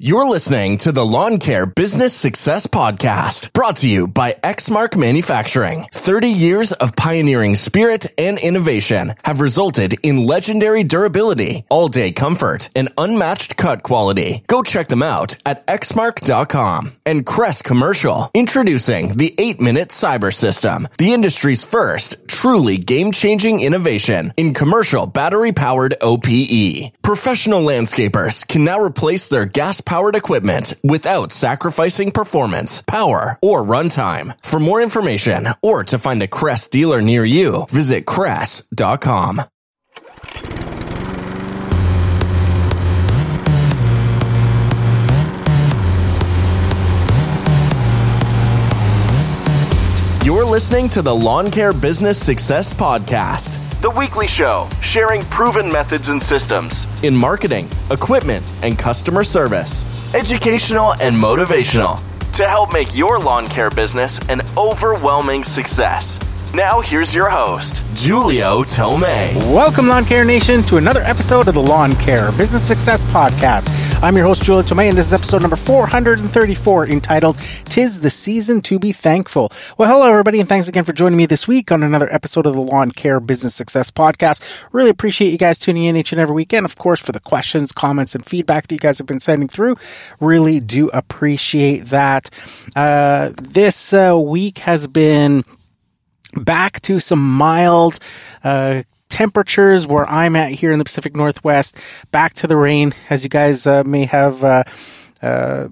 You're listening to the Lawn Care Business Success Podcast, brought to you by Exmark Manufacturing. 30 years of pioneering spirit and innovation have resulted in legendary durability, all day comfort, and unmatched cut quality. Go check them out at exmark.com. And Kress Commercial, introducing the 8 Minute Cyber System, the industry's first truly game changing innovation in commercial battery powered OPE. Professional landscapers can now replace their gas powered equipment without sacrificing performance, power, or runtime. For more information or to find a Kress dealer near you, visit kress.com. You're listening to the Lawn Care Business Success Podcast, the weekly show sharing proven methods and systems in marketing, equipment, and customer service, educational and motivational to help make your lawn care business an overwhelming success. Now, here's your host, Julio Tomei. Welcome, Lawn Care Nation, to another episode of the Lawn Care Business Success Podcast. I'm your host, Julio Tomei, and this is episode number 434 entitled Tis the Season to Be Thankful. Well, hello, everybody, and thanks again for joining me this week on another episode of the Lawn Care Business Success Podcast. Really appreciate you guys tuning in each and every weekend, of course, for the questions, comments, and feedback that you guys have been sending through. Really do appreciate that. Uh, this uh, week has been back to some mild uh, temperatures where I'm at here in the Pacific Northwest. Back to the rain, as you guys uh, may have uh, uh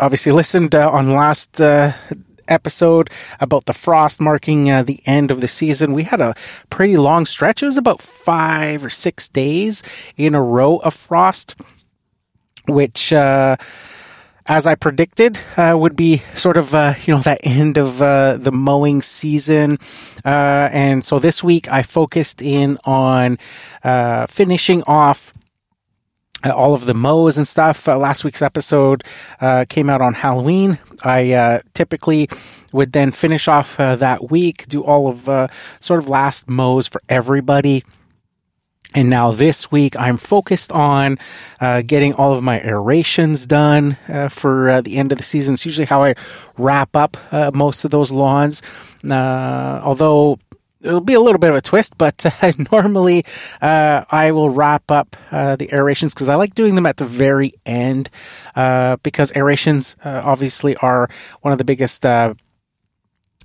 obviously listened uh, on last uh, episode about the frost marking uh, the end of the season. We had a pretty long stretch. It was about five or six days in a row of frost, which, uh, as I predicted, uh, would be sort of uh, you know that end of uh, the mowing season, uh, and so this week I focused in on uh, finishing off. Uh, all of the mows and stuff. last week's episode came out on Halloween. I typically would then finish off that week, do all of sort of last mows for everybody and now this week, I'm focused on uh, getting all of my aerations done uh, for uh, the end of the season. It's usually how I wrap up uh, most of those lawns. Uh, although it'll be a little bit of a twist, but uh, normally I will wrap up the aerations because I like doing them at the very end because aerations obviously are one of the biggest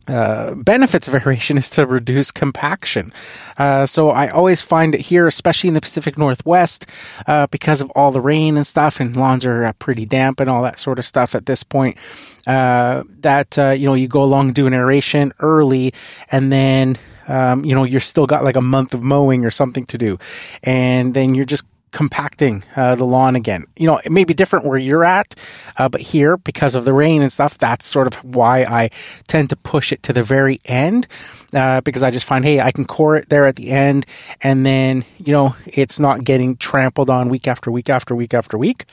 uh, benefits of aeration is to reduce compaction. Uh, so I always find it here, especially in the Pacific Northwest, uh, because of all the rain and stuff, and lawns are uh, pretty damp and all that sort of stuff at this point. Uh, that you know, you go along and do an aeration early, and then um, you know you're still got like a month of mowing or something to do, and then you're just compacting uh, the lawn again. You know, it may be different where you're at, uh, but here, because of the rain and stuff, that's sort of why I tend to push it to the very end uh, because I just find, hey, I can core it there at the end, and then, you know, it's not getting trampled on week after week after week after week.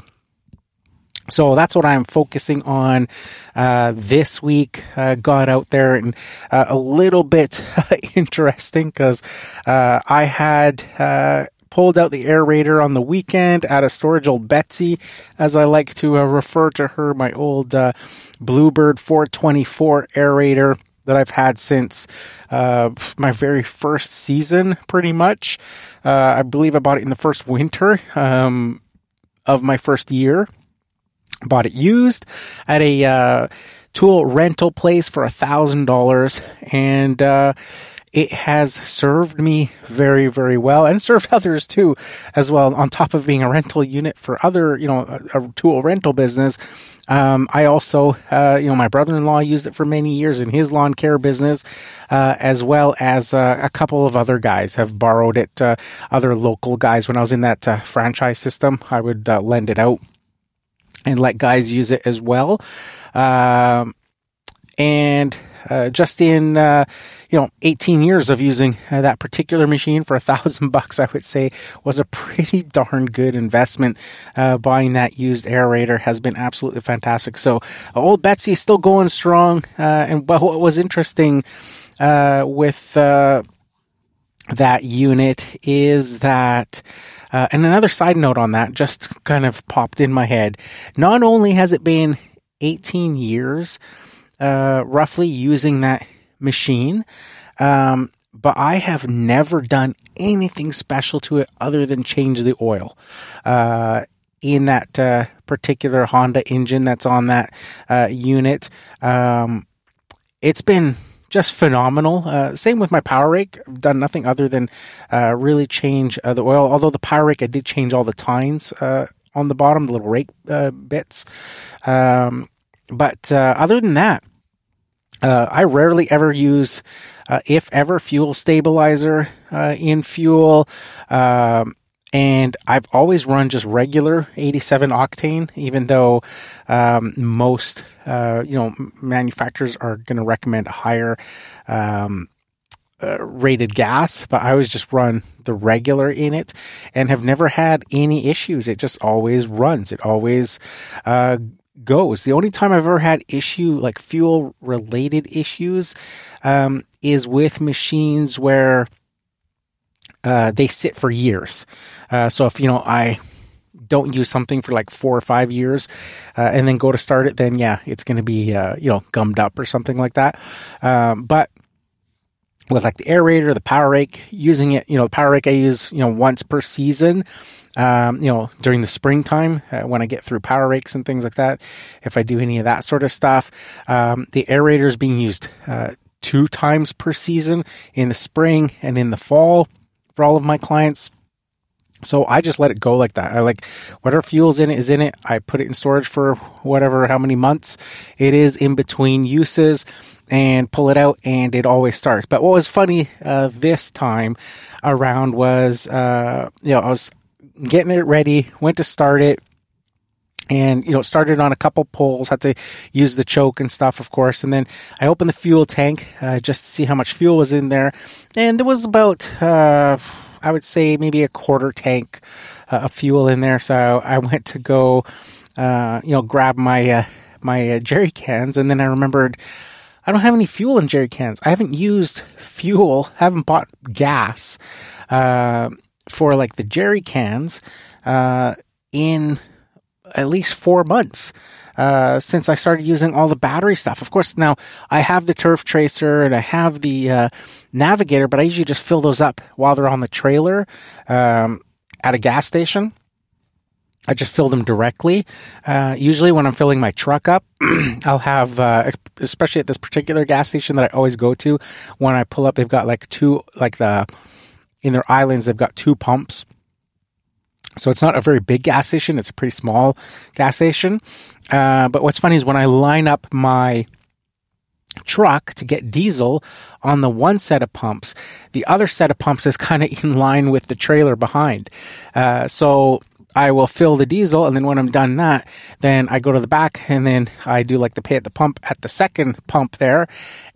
So that's what I'm focusing on uh, this week. Uh, got out there and uh, a little bit interesting because uh, I had uh, pulled out the aerator on the weekend out of storage. Old Betsy, as I like to uh, refer to her, my old uh, Bluebird 424 aerator that I've had since uh, my very first season, pretty much. Uh, I believe I bought it in the first winter um, of my first year. Bought it used at a uh, tool rental place for a thousand dollars, and uh, it has served me very, very well and served others too, as well. On top of being a rental unit for other, you know, a, a tool rental business, um, I also, uh, you know, my brother-in-law used it for many years in his lawn care business, uh, as well as uh, a couple of other guys have borrowed it. Uh, other local guys, when I was in that uh, franchise system, I would uh, lend it out and let guys use it as well. Um, and uh, just in uh, you know 18 years of using uh, that particular machine for a thousand bucks, I would say was a pretty darn good investment. Uh, buying that used aerator has been absolutely fantastic. So uh, old Betsy is still going strong. and but what was interesting with that unit is that, uh, and another side note on that just kind of popped in my head. Not only has it been 18 years, uh, roughly using that machine, um, but I have never done anything special to it other than change the oil. Uh, in that uh, particular Honda engine that's on that uh, unit. Um, it's been just phenomenal. Uh, same with my power rake. I've done nothing other than uh, really change uh, the oil. Although the power rake, I did change all the tines uh, on the bottom, the little rake bits. Um, but other than that, I rarely ever use, if ever, fuel stabilizer in fuel. Um, and I've always run just regular 87 octane, even though um, most uh, you know manufacturers are going to recommend a higher um, uh, rated gas. But I always just run the regular in it, and have never had any issues. It just always runs. It always uh, goes. The only time I've ever had issue like fuel related issues um, is with machines where uh, they sit for years. Uh, so if you know I don't use something for like four or five years, uh, and then go to start it, then yeah, it's going to be uh, you know gummed up or something like that. Um, but with like the aerator, the power rake, using it, you know, the power rake I use you know once per season. Um, you know, during the springtime uh, when I get through power rakes and things like that, if I do any of that sort of stuff, um, the aerator is being used uh, two times per season in the spring and in the fall for all of my clients. So I just let it go like that. I like whatever fuel's in it is in it. I put it in storage for whatever, how many months it is in between uses and pull it out and it always starts. But what was funny uh, this time around was, uh, you know, I was getting it ready, went to start it, and you know started on a couple poles had to use the choke and stuff of course and then i opened the fuel tank uh, just to see how much fuel was in there and there was about uh, i would say maybe a quarter tank uh, of fuel in there so i went to go uh, you know grab my uh, my uh, jerry cans and then i remembered i don't have any fuel in jerry cans. I haven't used fuel haven't bought gas for like the jerry cans in at least four months uh, since I started using all the battery stuff. Of course, now I have the Turf Tracer and I have the uh, Navigator, but I usually just fill those up while they're on the trailer um, at a gas station. I just fill them directly. Uh, usually, when I'm filling my truck up, I'll have, uh, especially at this particular gas station that I always go to, when I pull up, they've got like two, like the, in their islands, they've got two pumps so it's not a very big gas station. It's a pretty small gas station. Uh, but what's funny is when I line up my truck to get diesel on the one set of pumps, the other set of pumps is kind of in line with the trailer behind. Uh, so I will fill the diesel, and then when I'm done that, then I go to the back, and then I do like the pay at the pump at the second pump there,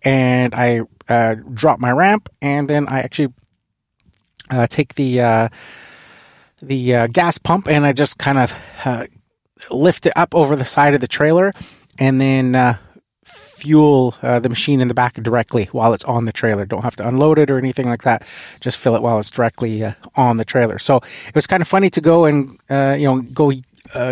and I uh, drop my ramp, and then I actually uh, take the uh, the uh, gas pump and I just kind of uh, lift it up over the side of the trailer and then uh, fuel uh, the machine in the back directly while it's on the trailer. Don't have to unload it or anything like that. Just fill it while it's directly uh, on the trailer. So it was kind of funny to go and uh, you know go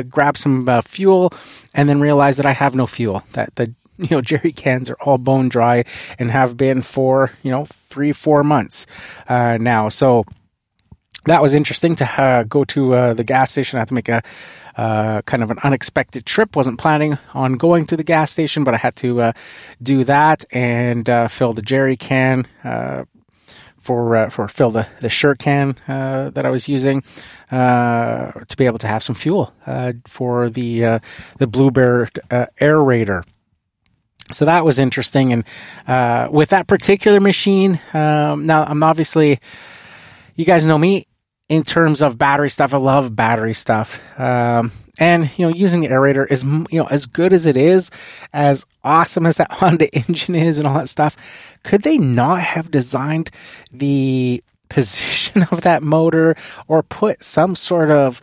grab some fuel and then realize that I have no fuel. That the you know jerry cans are all bone dry and have been for you know three four months now. So that was interesting to uh, go to uh, the gas station. I had to make a uh, kind of an unexpected trip. wasn't planning on going to the gas station, but I had to uh, do that and uh, fill the jerry can uh, for for fill the the shirt can that I was using to be able to have some fuel for the the Bluebird aerator. So that was interesting, and with that particular machine, um, now I'm obviously you guys know me in terms of battery stuff. I love battery stuff. Um, and you know, using the aerator is you know as good as it is, as awesome as that Honda engine is, and all that stuff. Could they not have designed the position of that motor or put some sort of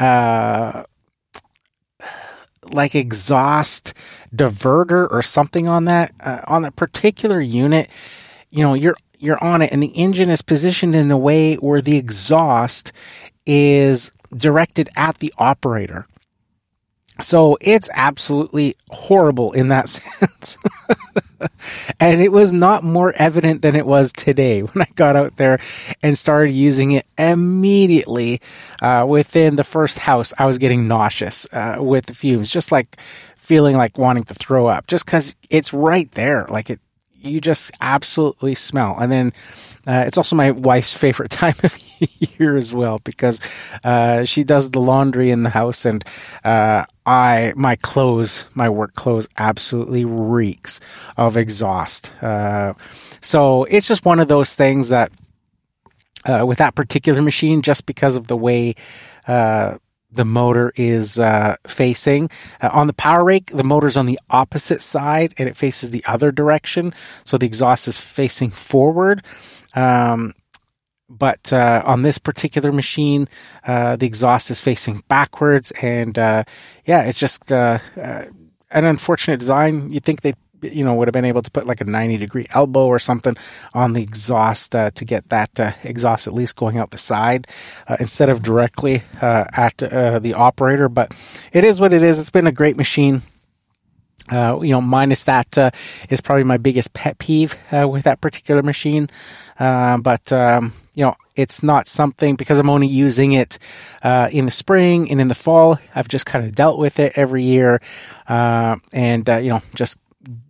uh, like exhaust diverter or something on that uh, on that particular unit? You know, you're you're on it and the engine is positioned in the way where the exhaust is directed at the operator. So it's absolutely horrible in that sense. and it was not more evident than it was today when I got out there and started using it immediately. Uh, within the first house, I was getting nauseous uh, with the fumes, just like feeling like wanting to throw up, just because it's right there. Like it, you just absolutely smell. And then uh, it's also my wife's favorite time of year as well because uh, she does the laundry in the house, and uh, I my clothes, my work clothes, absolutely reeks of exhaust. Uh, so it's just one of those things that uh, with that particular machine, just because of the way uh, the motor is uh, facing. Uh, on the power rake, the motor's on the opposite side and it faces the other direction. So the exhaust is facing forward. Um, but uh, on this particular machine, uh, the exhaust is facing backwards, and uh, yeah, it's just uh, uh, an unfortunate design. You'd think they, you know, would have been able to put like a ninety degree elbow or something on the exhaust to get that exhaust at least going out the side instead of directly at the operator. But it is what it is. It's been a great machine. Uh, you know, minus that uh, is probably my biggest pet peeve uh, with that particular machine. Uh, but um, you know, it's not something because I'm only using it uh, in the spring and in the fall. I've just kind of dealt with it every year, uh, and you know, just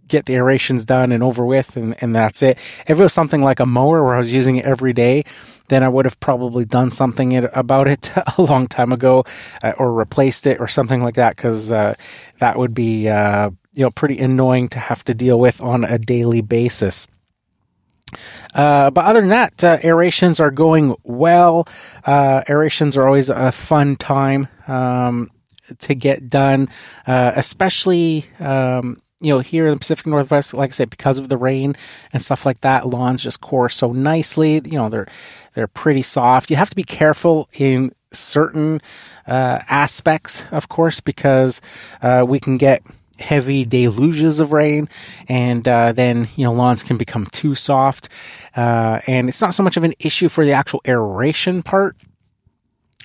get the aerations done and over with, and, and that's it. If it was something like a mower where I was using it every day, then I would have probably done something about it a long time ago, or replaced it or something like that, because that would be you know pretty annoying to have to deal with on a daily basis. Uh, but other than that, uh, aerations are going well. Uh, aerations are always a fun time um, to get done, uh, especially um, you know here in the Pacific Northwest. Like I said, because of the rain and stuff like that, lawns just core so nicely. You know they're they're pretty soft. You have to be careful in certain uh, aspects, of course, because uh, we can get heavy deluges of rain, and uh, then you know lawns can become too soft. Uh, and it's not so much of an issue for the actual aeration part.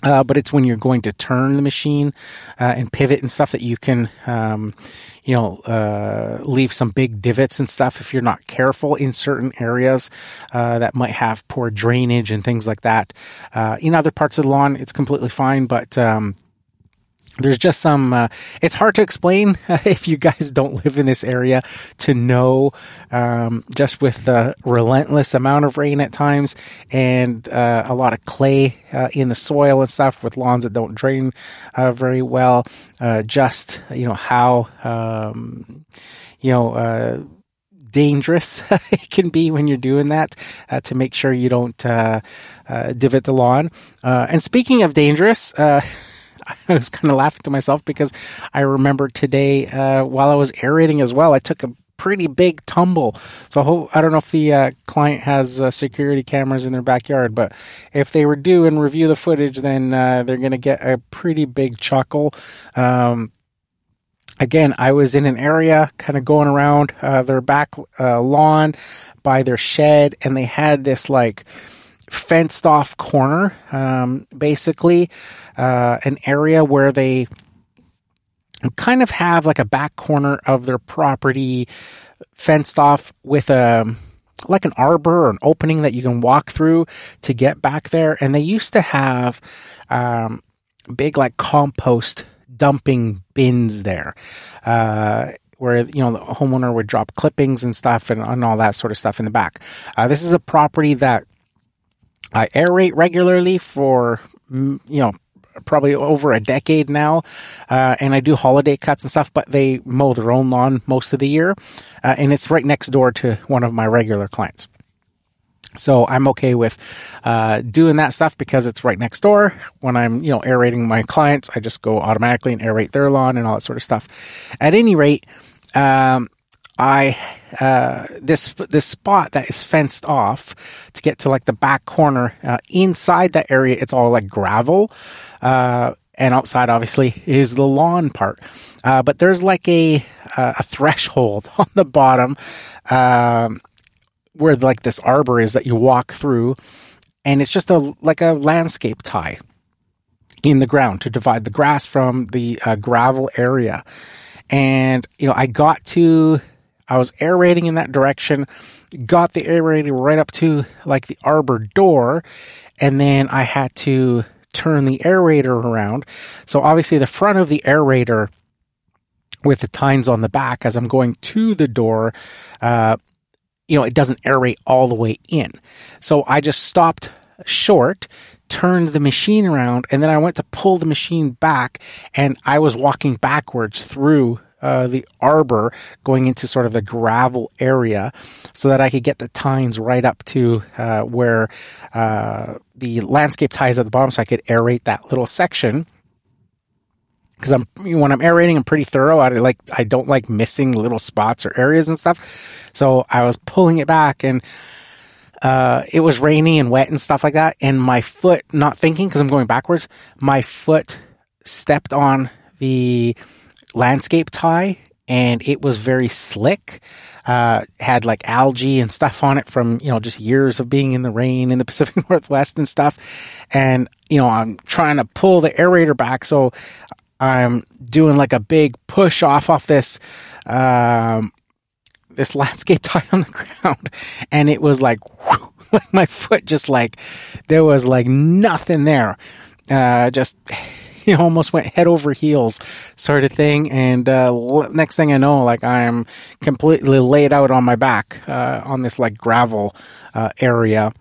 Uh, but it's when you're going to turn the machine uh, and pivot and stuff that you can, um, you know, uh, leave some big divots and stuff if you're not careful in certain areas uh, that might have poor drainage and things like that. in other parts of the lawn, it's completely fine, but um, there's just some uh, it's hard to explain uh, if you guys don't live in this area to know um, just with the relentless amount of rain at times and uh, a lot of clay uh, in the soil and stuff with lawns that don't drain uh, very well uh, just you know how um, you know dangerous it can be when you're doing that to make sure you don't divot the lawn. And speaking of dangerous I was kind of laughing to myself because I remember today uh, while I was aerating as well, I took a pretty big tumble. So I, hope, I don't know if the uh, client has uh, security cameras in their backyard, but if they were due and review the footage, then uh, they're going to get a pretty big chuckle. Um, again, I was in an area kind of going around uh, their back uh, lawn by their shed, and they had this like fenced off corner, um, basically, uh, an area where they kind of have like a back corner of their property fenced off with a like an arbor or an opening that you can walk through to get back there. And they used to have um, big like compost dumping bins there. Uh, where you know the homeowner would drop clippings and stuff and, and all that sort of stuff in the back. Uh, this is a property that I aerate regularly for, mm, you know, probably over a decade now, uh, and I do holiday cuts and stuff. But they mow their own lawn most of the year, uh, and it's right next door to one of my regular clients. So I'm okay with uh, doing that stuff because it's right next door. When I'm, you know, aerating my clients, I just go automatically and aerate their lawn and all that sort of stuff. At any rate, um, I uh, this this spot that is fenced off to get to like the back corner uh, inside that area it's all like gravel uh, and outside obviously is the lawn part uh, but there's like a a threshold on the bottom um, where like this arbor is that you walk through, and it's just a like a landscape tie in the ground to divide the grass from the uh, gravel area. And you know, I got to, I was aerating in that direction, got the aerator right up to like the arbor door, and then I had to turn the aerator around. So obviously, the front of the aerator with the tines on the back as I'm going to the door, uh, you know, it doesn't aerate all the way in. So I just stopped short, turned the machine around, and then I went to pull the machine back, and I was walking backwards through uh, the arbor going into sort of the gravel area so that I could get the tines right up to uh, where uh, the landscape ties at the bottom so I could aerate that little section because I'm when I'm aerating, I'm pretty thorough. I like I don't like missing little spots or areas and stuff. So I was pulling it back, and uh, it was rainy and wet and stuff like that. And my foot, not thinking because I'm going backwards, my foot stepped on the landscape tie, and it was very slick. Uh, had like algae and stuff on it from you know just years of being in the rain in the Pacific Northwest and stuff. And you know I'm trying to pull the aerator back, so I'm doing like a big push off off this um, this landscape tie on the ground, and it was like, like my foot just like there was like nothing there. Uh, just you know, almost went head over heels sort of thing. And uh, next thing I know, like I'm completely laid out on my back uh, on this like gravel uh, area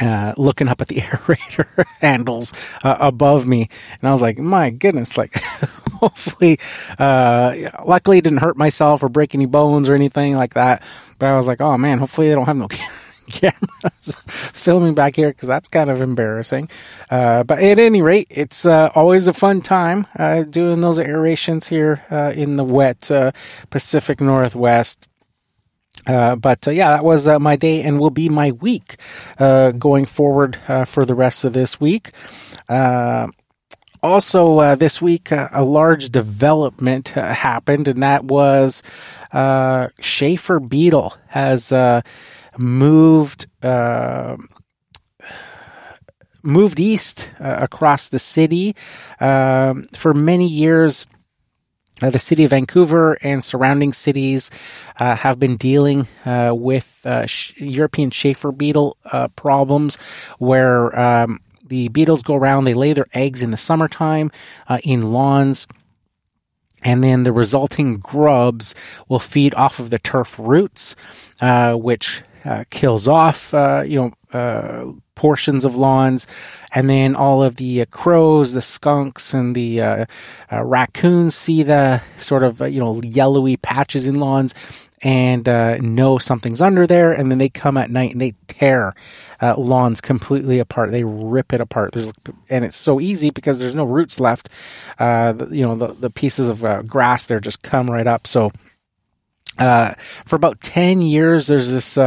uh, looking up at the aerator handles uh, above me, and I was like, "My goodness!" Like, hopefully, uh, luckily, didn't hurt myself or break any bones or anything like that. But I was like, "Oh man, hopefully they don't have no cameras filming back here because that's kind of embarrassing." Uh, but at any rate, it's uh, always a fun time uh, doing those aerations here in the wet Pacific Northwest. Uh, but uh, yeah, that was uh, my day and will be my week uh, going forward uh, for the rest of this week. Uh, also, this week, a large development happened, and that was Chafer Beetle has moved moved east across the city. Um, for many years, uh, the city of Vancouver and surrounding cities uh, have been dealing uh, with uh, sh- European chafer beetle uh, problems where um, the beetles go around, they lay their eggs in the summertime uh, in lawns. And then the resulting grubs will feed off of the turf roots, which kills off, you know, portions of lawns, and then all of the uh, crows, the skunks, and the uh, uh, raccoons see the sort of uh, you know yellowy patches in lawns and uh, know something's under there, and then they come at night and they tear uh, lawns completely apart. They rip it apart. There's, and it's so easy because there's no roots left. The, you know the, the pieces of grass there just come right up. So. For about 10 years, there's this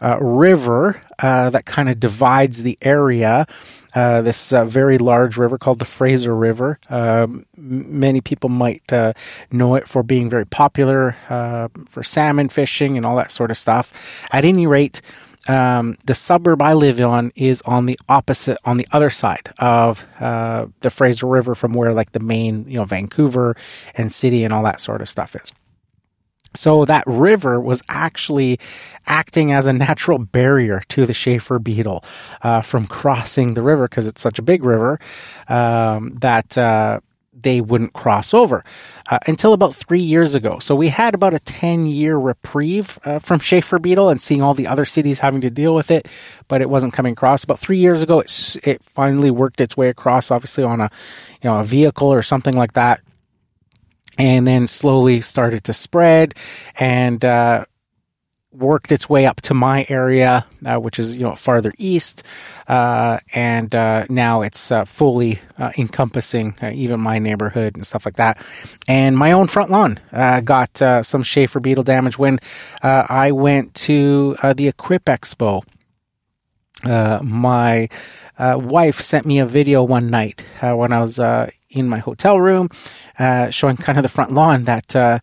uh, river uh, that kind of divides the area. Uh, this uh, very large river called the Fraser River. Um, many people might uh, know it for being very popular uh, for salmon fishing and all that sort of stuff. At any rate, um, the suburb I live on is on the opposite, on the other side of the Fraser River from where like the main, you know, Vancouver and city and all that sort of stuff is. So that river was actually acting as a natural barrier to the chafer beetle uh, from crossing the river because it's such a big river um, that uh, they wouldn't cross over uh, until about three years ago. So we had about a 10 year reprieve uh, from chafer beetle and seeing all the other cities having to deal with it, but it wasn't coming across. About three years ago, it, it finally worked its way across, obviously on a, you know, a vehicle or something like that and then slowly started to spread and uh, worked its way up to my area, uh, which is you know farther east, uh, and uh, now it's uh, fully uh, encompassing even my neighborhood and stuff like that. And my own front lawn got some chafer beetle damage when I went to the Equip Expo. my wife sent me a video one night when I was in my hotel room, uh, showing kind of the front lawn that uh,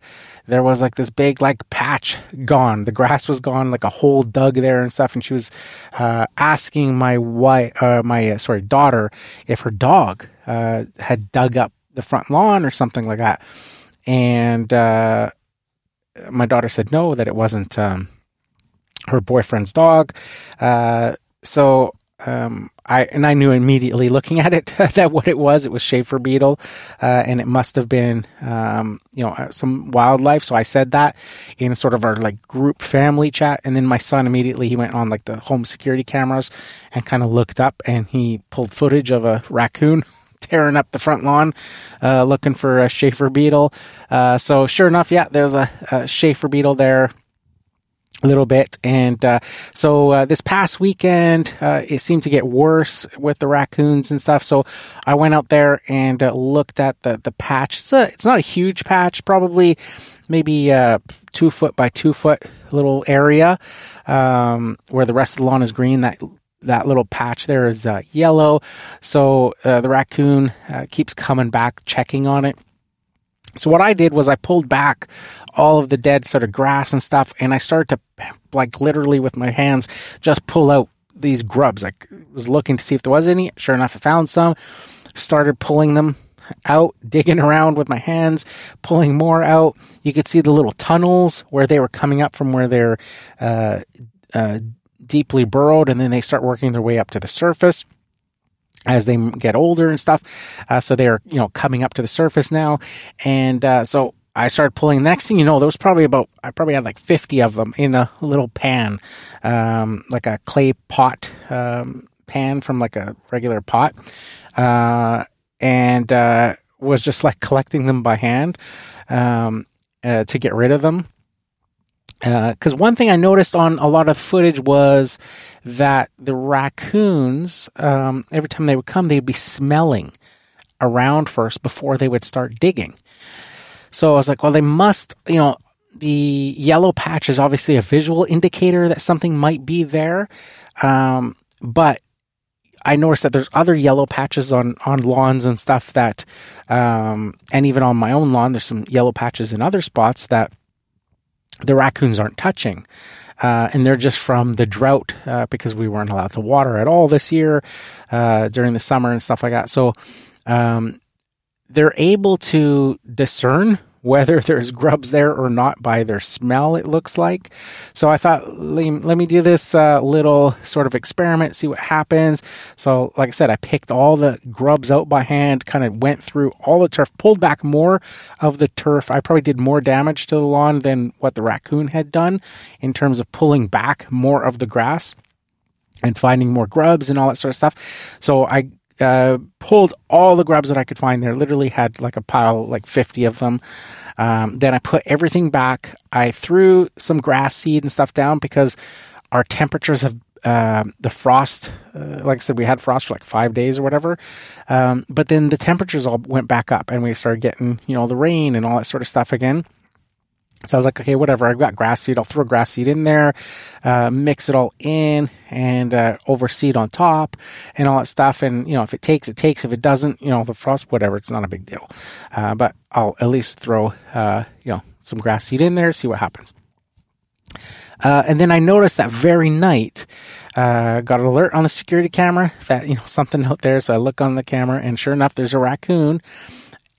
there was like this big like patch gone. The grass was gone, like a hole dug there and stuff. And she was uh, asking my wife, uh, my uh, sorry daughter, if her dog uh, had dug up the front lawn or something like that. And my daughter said no, that it wasn't um, her boyfriend's dog. So um, I and I knew immediately looking at it that what it was. It was chafer beetle, uh, and it must have been um, you know uh, some wildlife. So I said that in sort of our like group family chat, and then my son immediately he went on like the home security cameras and kind of looked up, and he pulled footage of a raccoon. Tearing up the front lawn, uh, looking for a chafer beetle. Uh, so sure enough, yeah, there's a, a chafer beetle there a little bit. And uh, so uh, this past weekend, uh, it seemed to get worse with the raccoons and stuff. So I went out there and uh, looked at the, the patch. It's, a, it's not a huge patch, probably maybe uh, two foot by two foot little area um, where the rest of the lawn is green. That that little patch there is uh, yellow. So the raccoon keeps coming back, checking on it. So what I did was I pulled back all of the dead sort of grass and stuff, and I started to like literally with my hands just pull out these grubs. I was looking to see if there was any. Sure enough, I found some. Started pulling them out, digging around with my hands, pulling more out. You could see the little tunnels where they were coming up from where they're uh, uh, deeply burrowed, and then they start working their way up to the surface as they get older and stuff. Uh, so they're, you know, coming up to the surface now. And uh, so I started pulling. Next thing you know, there was probably about, I probably had like 50 of them in a little pan, um, like a clay pot um, pan from like a regular pot. Uh, and uh, was just like collecting them by hand um, uh, to get rid of them. Because uh, one thing I noticed on a lot of footage was that the raccoons, um, every time they would come, they'd be smelling around first before they would start digging. So I was like, well, they must, you know, the yellow patch is obviously a visual indicator that something might be there. Um, but I noticed that there's other yellow patches on, on lawns and stuff that, um, and even on my own lawn, there's some yellow patches in other spots that the raccoons aren't touching. Uh, and they're just from the drought uh, because we weren't allowed to water at all this year uh, during the summer and stuff like that. So um, they're able to discern whether there's grubs there or not by their smell, it looks like. So I thought, let me do this uh, little sort of experiment, see what happens. So, like I said, I picked all the grubs out by hand, kind of went through all the turf, pulled back more of the turf. I probably did more damage to the lawn than what the raccoon had done in terms of pulling back more of the grass and finding more grubs and all that sort of stuff. So I uh, pulled all the grubs that I could find there. Literally had like a pile, like 50 of them. Um, then I put everything back. I threw some grass seed and stuff down because our temperatures have uh, the frost. Uh, like I said, we had frost for like five days or whatever. Um, but then the temperatures all went back up, and we started getting you know the rain and all that sort of stuff again. So I was like, okay, whatever. I've got grass seed. I'll throw grass seed in there, uh, mix it all in, and uh, overseed on top, and all that stuff. And you know, if it takes, it takes. If it doesn't, you know, the frost, whatever, it's not a big deal. Uh, but I'll at least throw, uh, you know, some grass seed in there, see what happens. Uh, and then I noticed that very night, uh, got an alert on the security camera that you know something out there. So I look on the camera, and sure enough, there's a raccoon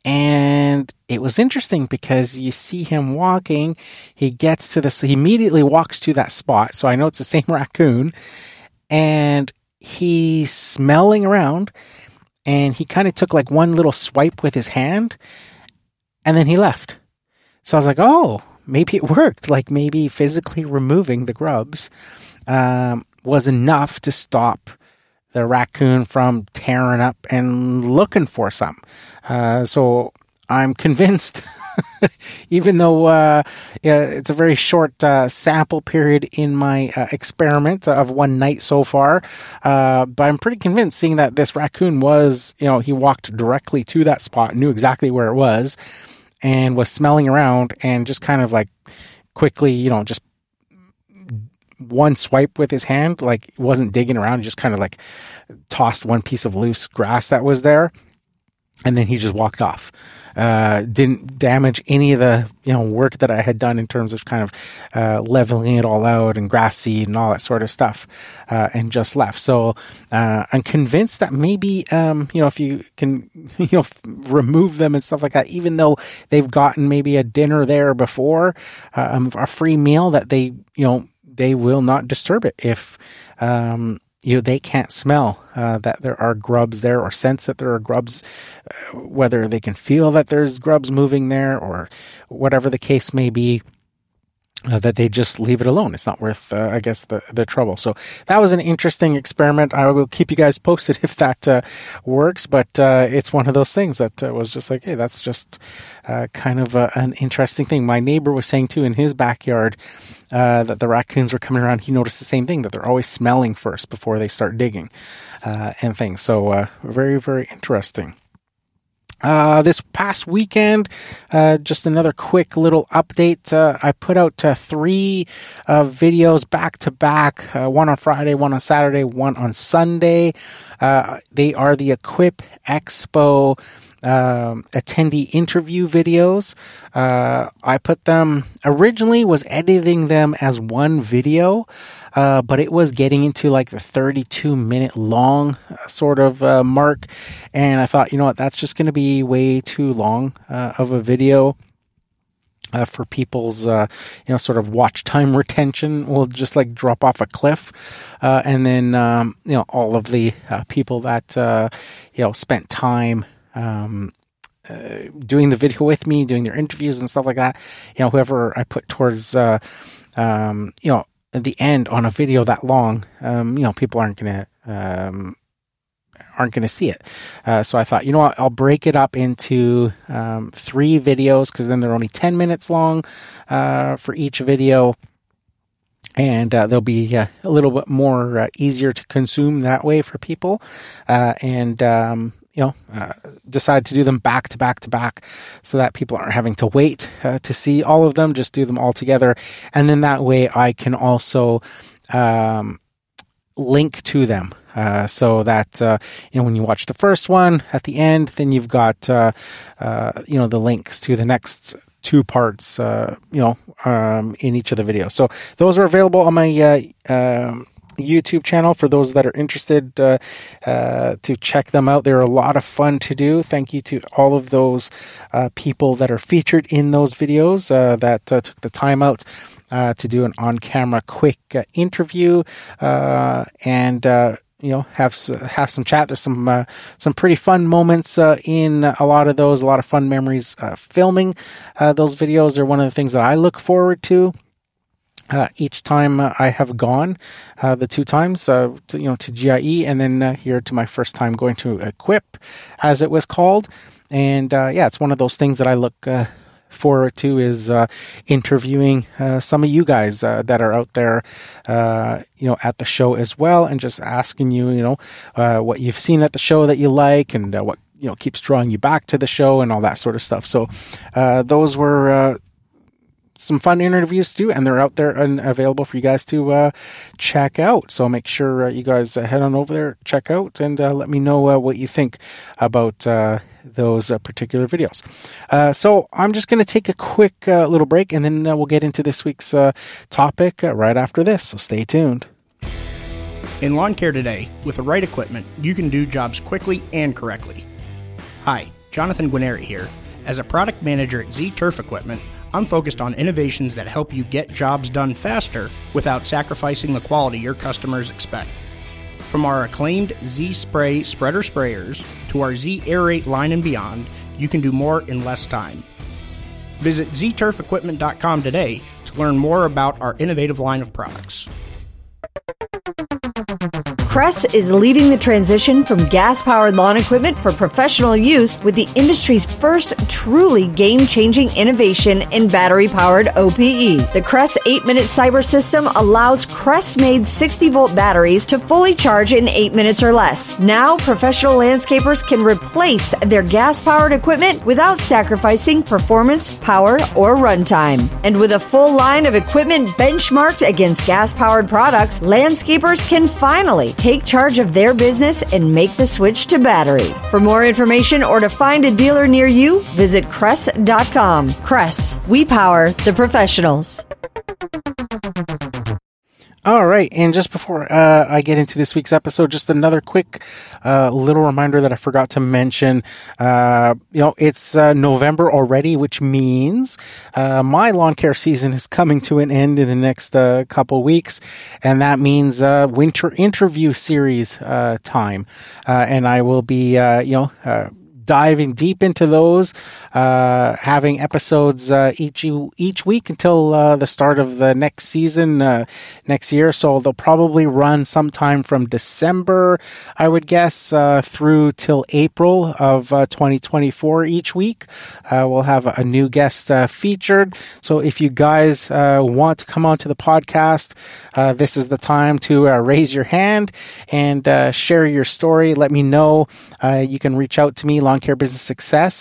and it was interesting because you see him walking. He gets to this, he immediately walks to that spot. So I know it's the same raccoon. And he's smelling around and he kind of took like one little swipe with his hand and then he left. So I was like, oh, maybe it worked. Like maybe physically removing the grubs um, was enough to stop the raccoon from tearing up and looking for some. Uh, so I'm convinced, even though uh, it's a very short uh, sample period in my uh, experiment of one night so far, uh, but I'm pretty convinced seeing that this raccoon was, you know, he walked directly to that spot, knew exactly where it was, and was smelling around and just kind of like quickly, you know, just one swipe with his hand, like wasn't digging around, just kind of like tossed one piece of loose grass that was there and then he just walked off. Uh, didn't damage any of the you know work that I had done in terms of kind of uh, leveling it all out and grass seed and all that sort of stuff, uh, and just left. So uh, I'm convinced that maybe um, you know if you can you know remove them and stuff like that, even though they've gotten maybe a dinner there before, uh, a free meal, that they you know they will not disturb it if um, you know they can't smell uh, that there are grubs there or sense that there are grubs uh, whether they can feel that there's grubs moving there or whatever the case may be uh, that they just leave it alone. It's not worth, uh, I guess, the, the trouble. So that was an interesting experiment. I will keep you guys posted if that uh, works, but uh, it's one of those things that uh, was just like, hey, that's just uh, kind of an interesting thing. My neighbor was saying too in his backyard that the raccoons were coming around. He noticed the same thing that they're always smelling first before they start digging and things. So very, very interesting. Uh, this past weekend, uh, just another quick little update. Uh, I put out uh, three uh, videos back to back, uh, one on Friday, one on Saturday, one on Sunday. Uh they are the Equip Expo um, attendee interview videos. Uh, I put them originally was editing them as one video, uh, but it was getting into like the 32 minute long uh, sort of uh, mark, and I thought, you know what, that's just going to be way too long uh, of a video. Uh, for people's, uh, you know, sort of watch time retention will just like drop off a cliff. Uh, and then, um, you know, all of the people that, you know, spent time um, uh, doing the video with me, doing their interviews and stuff like that. You know, whoever I put towards, uh, um, you know, the end on a video that long, um, you know, people aren't gonna um, aren't gonna see it. Uh, so I thought, you know what, I'll break it up into um, three videos because then they're only ten minutes long uh, for each video. And uh, they'll be uh, a little bit more easier to consume that way for people. and um, you know, uh, decide to do them back to back to back so that people aren't having to wait uh, to see all of them. Just do them all together. And then that way I can also um, link to them. Uh, so that uh, you know when you watch the first one at the end, then you've got uh, uh, you know the links to the next two parts. you know um, in each of the videos. So those are available on my um, YouTube channel for those that are interested uh, uh, to check them out. They're a lot of fun to do. Thank you to all of those uh, people that are featured in those videos uh, that uh, took the time out. Uh, to do an on-camera quick interview and you know have have some chat. There's some uh, some pretty fun moments uh, in a lot of those. A lot of fun memories uh, filming those videos are one of the things that I look forward to. Uh, each time uh, I have gone, uh, the two times, uh, to, you know, to GIE, and then uh, here to my first time going to Equip, as it was called, and uh, yeah, it's one of those things that I look forward to is interviewing some of you guys that are out there, you know, at the show as well, and just asking you, you know, what you've seen at the show that you like, and what you know keeps drawing you back to the show, and all that sort of stuff. So, those were some fun interviews to do, and they're out there and available for you guys to uh, check out. So make sure uh, you guys head on over there, check out, and uh, let me know uh, what you think about uh, those particular videos. so I'm just going to take a quick little break, and then we'll get into this week's topic right after this. So stay tuned. In lawn care today, with the right equipment, you can do jobs quickly and correctly. Hi, Jonathan Guineri here. As a product manager at Z Turf Equipment, I'm focused on innovations that help you get jobs done faster without sacrificing the quality your customers expect. From our acclaimed Z Spray spreader sprayers to our Z Aerate line and beyond, you can do more in less time. Visit zturfequipment.com today to learn more about our innovative line of products. Kress is leading the transition from gas powered lawn equipment for professional use with the industry's first truly game changing innovation in battery powered OPE. The Kress 8 minute cyber system allows Kress made 60 volt batteries to fully charge in 8 minutes or less. Now, professional landscapers can replace their gas powered equipment without sacrificing performance, power, or runtime. And with a full line of equipment benchmarked against gas powered products, landscapers can finally take charge of their business and make the switch to battery. For more information or to find a dealer near you, visit Kress.com. Kress, we power the professionals. All right, and just before uh, I get into this week's episode, just another quick uh, little reminder that I forgot to mention. Uh, you know, it's uh, November already, which means uh, my lawn care season is coming to an end in the next uh, couple weeks, and that means winter interview series time, and I will be, you know diving deep into those, uh, having episodes uh, each each week until uh, the start of the next season uh, next year. So they'll probably run sometime from December, I would guess, uh, through till April of uh, 2024 each week. we'll have a new guest featured. So if you guys want to come onto the podcast, this is the time to raise your hand and share your story. Let me know. you can reach out to me, Long Lawn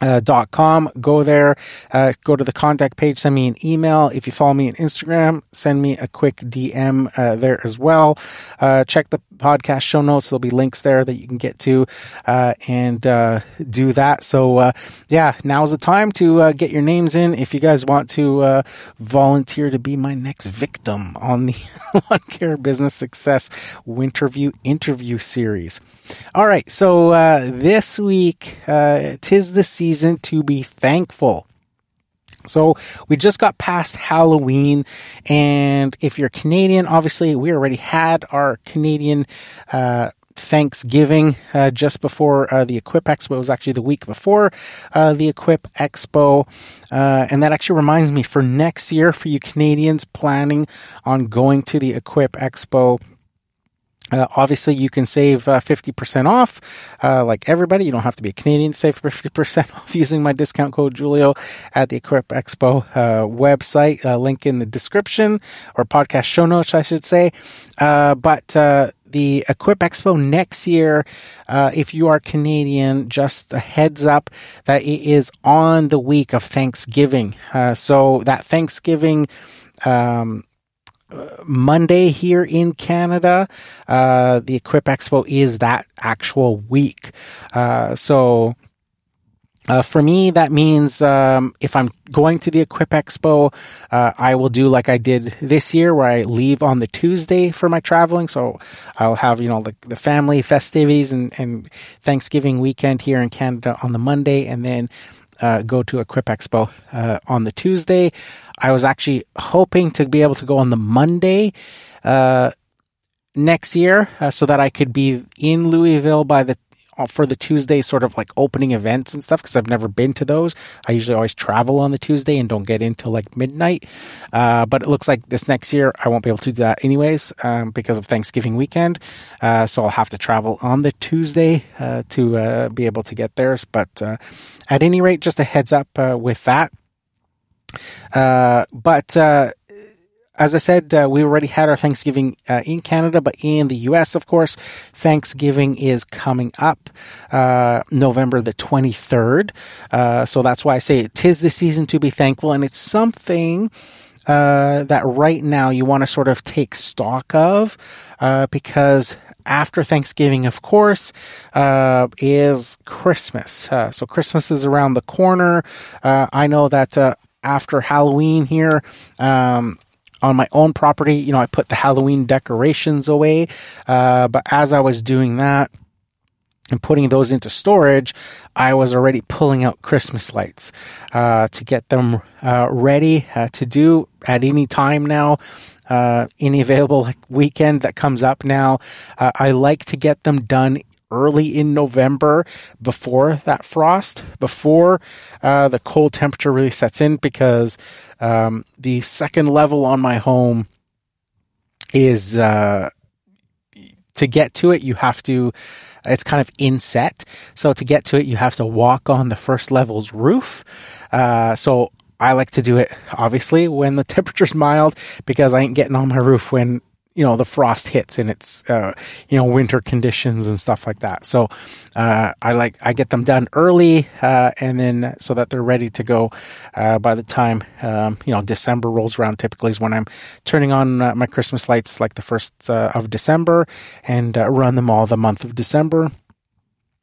uh, dot com. Go there, uh, go to the contact page, send me an email. If you follow me on Instagram, send me a quick DM uh, there as well. Uh, check the podcast show notes. There'll be links there that you can get to uh, and uh, do that. So, uh, yeah, now's the time to uh, get your names in if you guys want to uh, volunteer to be my next victim on the Lawn Care Business Success Winterview interview series. All right, so this week, tis the season to be thankful. So we just got past Halloween, and if you're Canadian, obviously we already had our Canadian uh, Thanksgiving uh, just before uh, the Equip Expo. It was actually the week before uh, the Equip Expo, uh, and that actually reminds me for next year for you Canadians planning on going to the Equip Expo. Uh, obviously, you can save uh, 50% off. Uh, like everybody, you don't have to be a Canadian to save 50% off using my discount code Julio at the Equip Expo uh, website. Uh, link in the description or podcast show notes, I should say. Uh, but the Equip Expo next year, if you are Canadian, just a heads up that it is on the week of Thanksgiving. so that Thanksgiving. Um, Monday here in Canada. Uh, the Equip Expo is that actual week. Uh, so, uh, for me, that means um, if I'm going to the Equip Expo, uh, I will do like I did this year, where I leave on the Tuesday for my traveling. So I'll have you know the, the family festivities and, and Thanksgiving weekend here in Canada on the Monday, and then uh, go to Equip Expo uh, on the Tuesday. I was actually hoping to be able to go on the Monday uh, next year uh, so that I could be in Louisville by the for the Tuesday sort of like opening events and stuff because I've never been to those. I usually always travel on the Tuesday and don't get into like midnight. Uh, but it looks like this next year I won't be able to do that anyways um, because of Thanksgiving weekend. Uh, so I'll have to travel on the Tuesday uh, to uh, be able to get there. But uh, at any rate, just a heads up with that. but as I said, uh, we already had our Thanksgiving uh, in Canada, but in the US, of course, Thanksgiving is coming up uh, November the 23rd. Uh, so that's why I say it is the season to be thankful, and it's something. Uh, that right now you want to sort of take stock of uh, because after Thanksgiving, of course, uh, is Christmas. Uh, so Christmas is around the corner. Uh, I know that after Halloween here, um, on my own property, you know, I put the Halloween decorations away. Uh, but as I was doing that, and putting those into storage, I was already pulling out Christmas lights uh, to get them uh, ready uh, to do at any time now. Uh, any available weekend that comes up now, uh, I like to get them done early in November before that frost, before uh, the cold temperature really sets in, because um, the second level on my home is uh, to get to it, you have to. It's kind of inset. So to get to it, you have to walk on the first level's roof. Uh, so I like to do it obviously when the temperature's mild because I ain't getting on my roof when you know the frost hits and it's uh, you know winter conditions and stuff like that. So uh, I like I get them done early uh, and then so that they're ready to go uh, by the time um, you know December rolls around. Typically is when I'm turning on uh, my Christmas lights, like the first uh, of December, and run them all the month of December.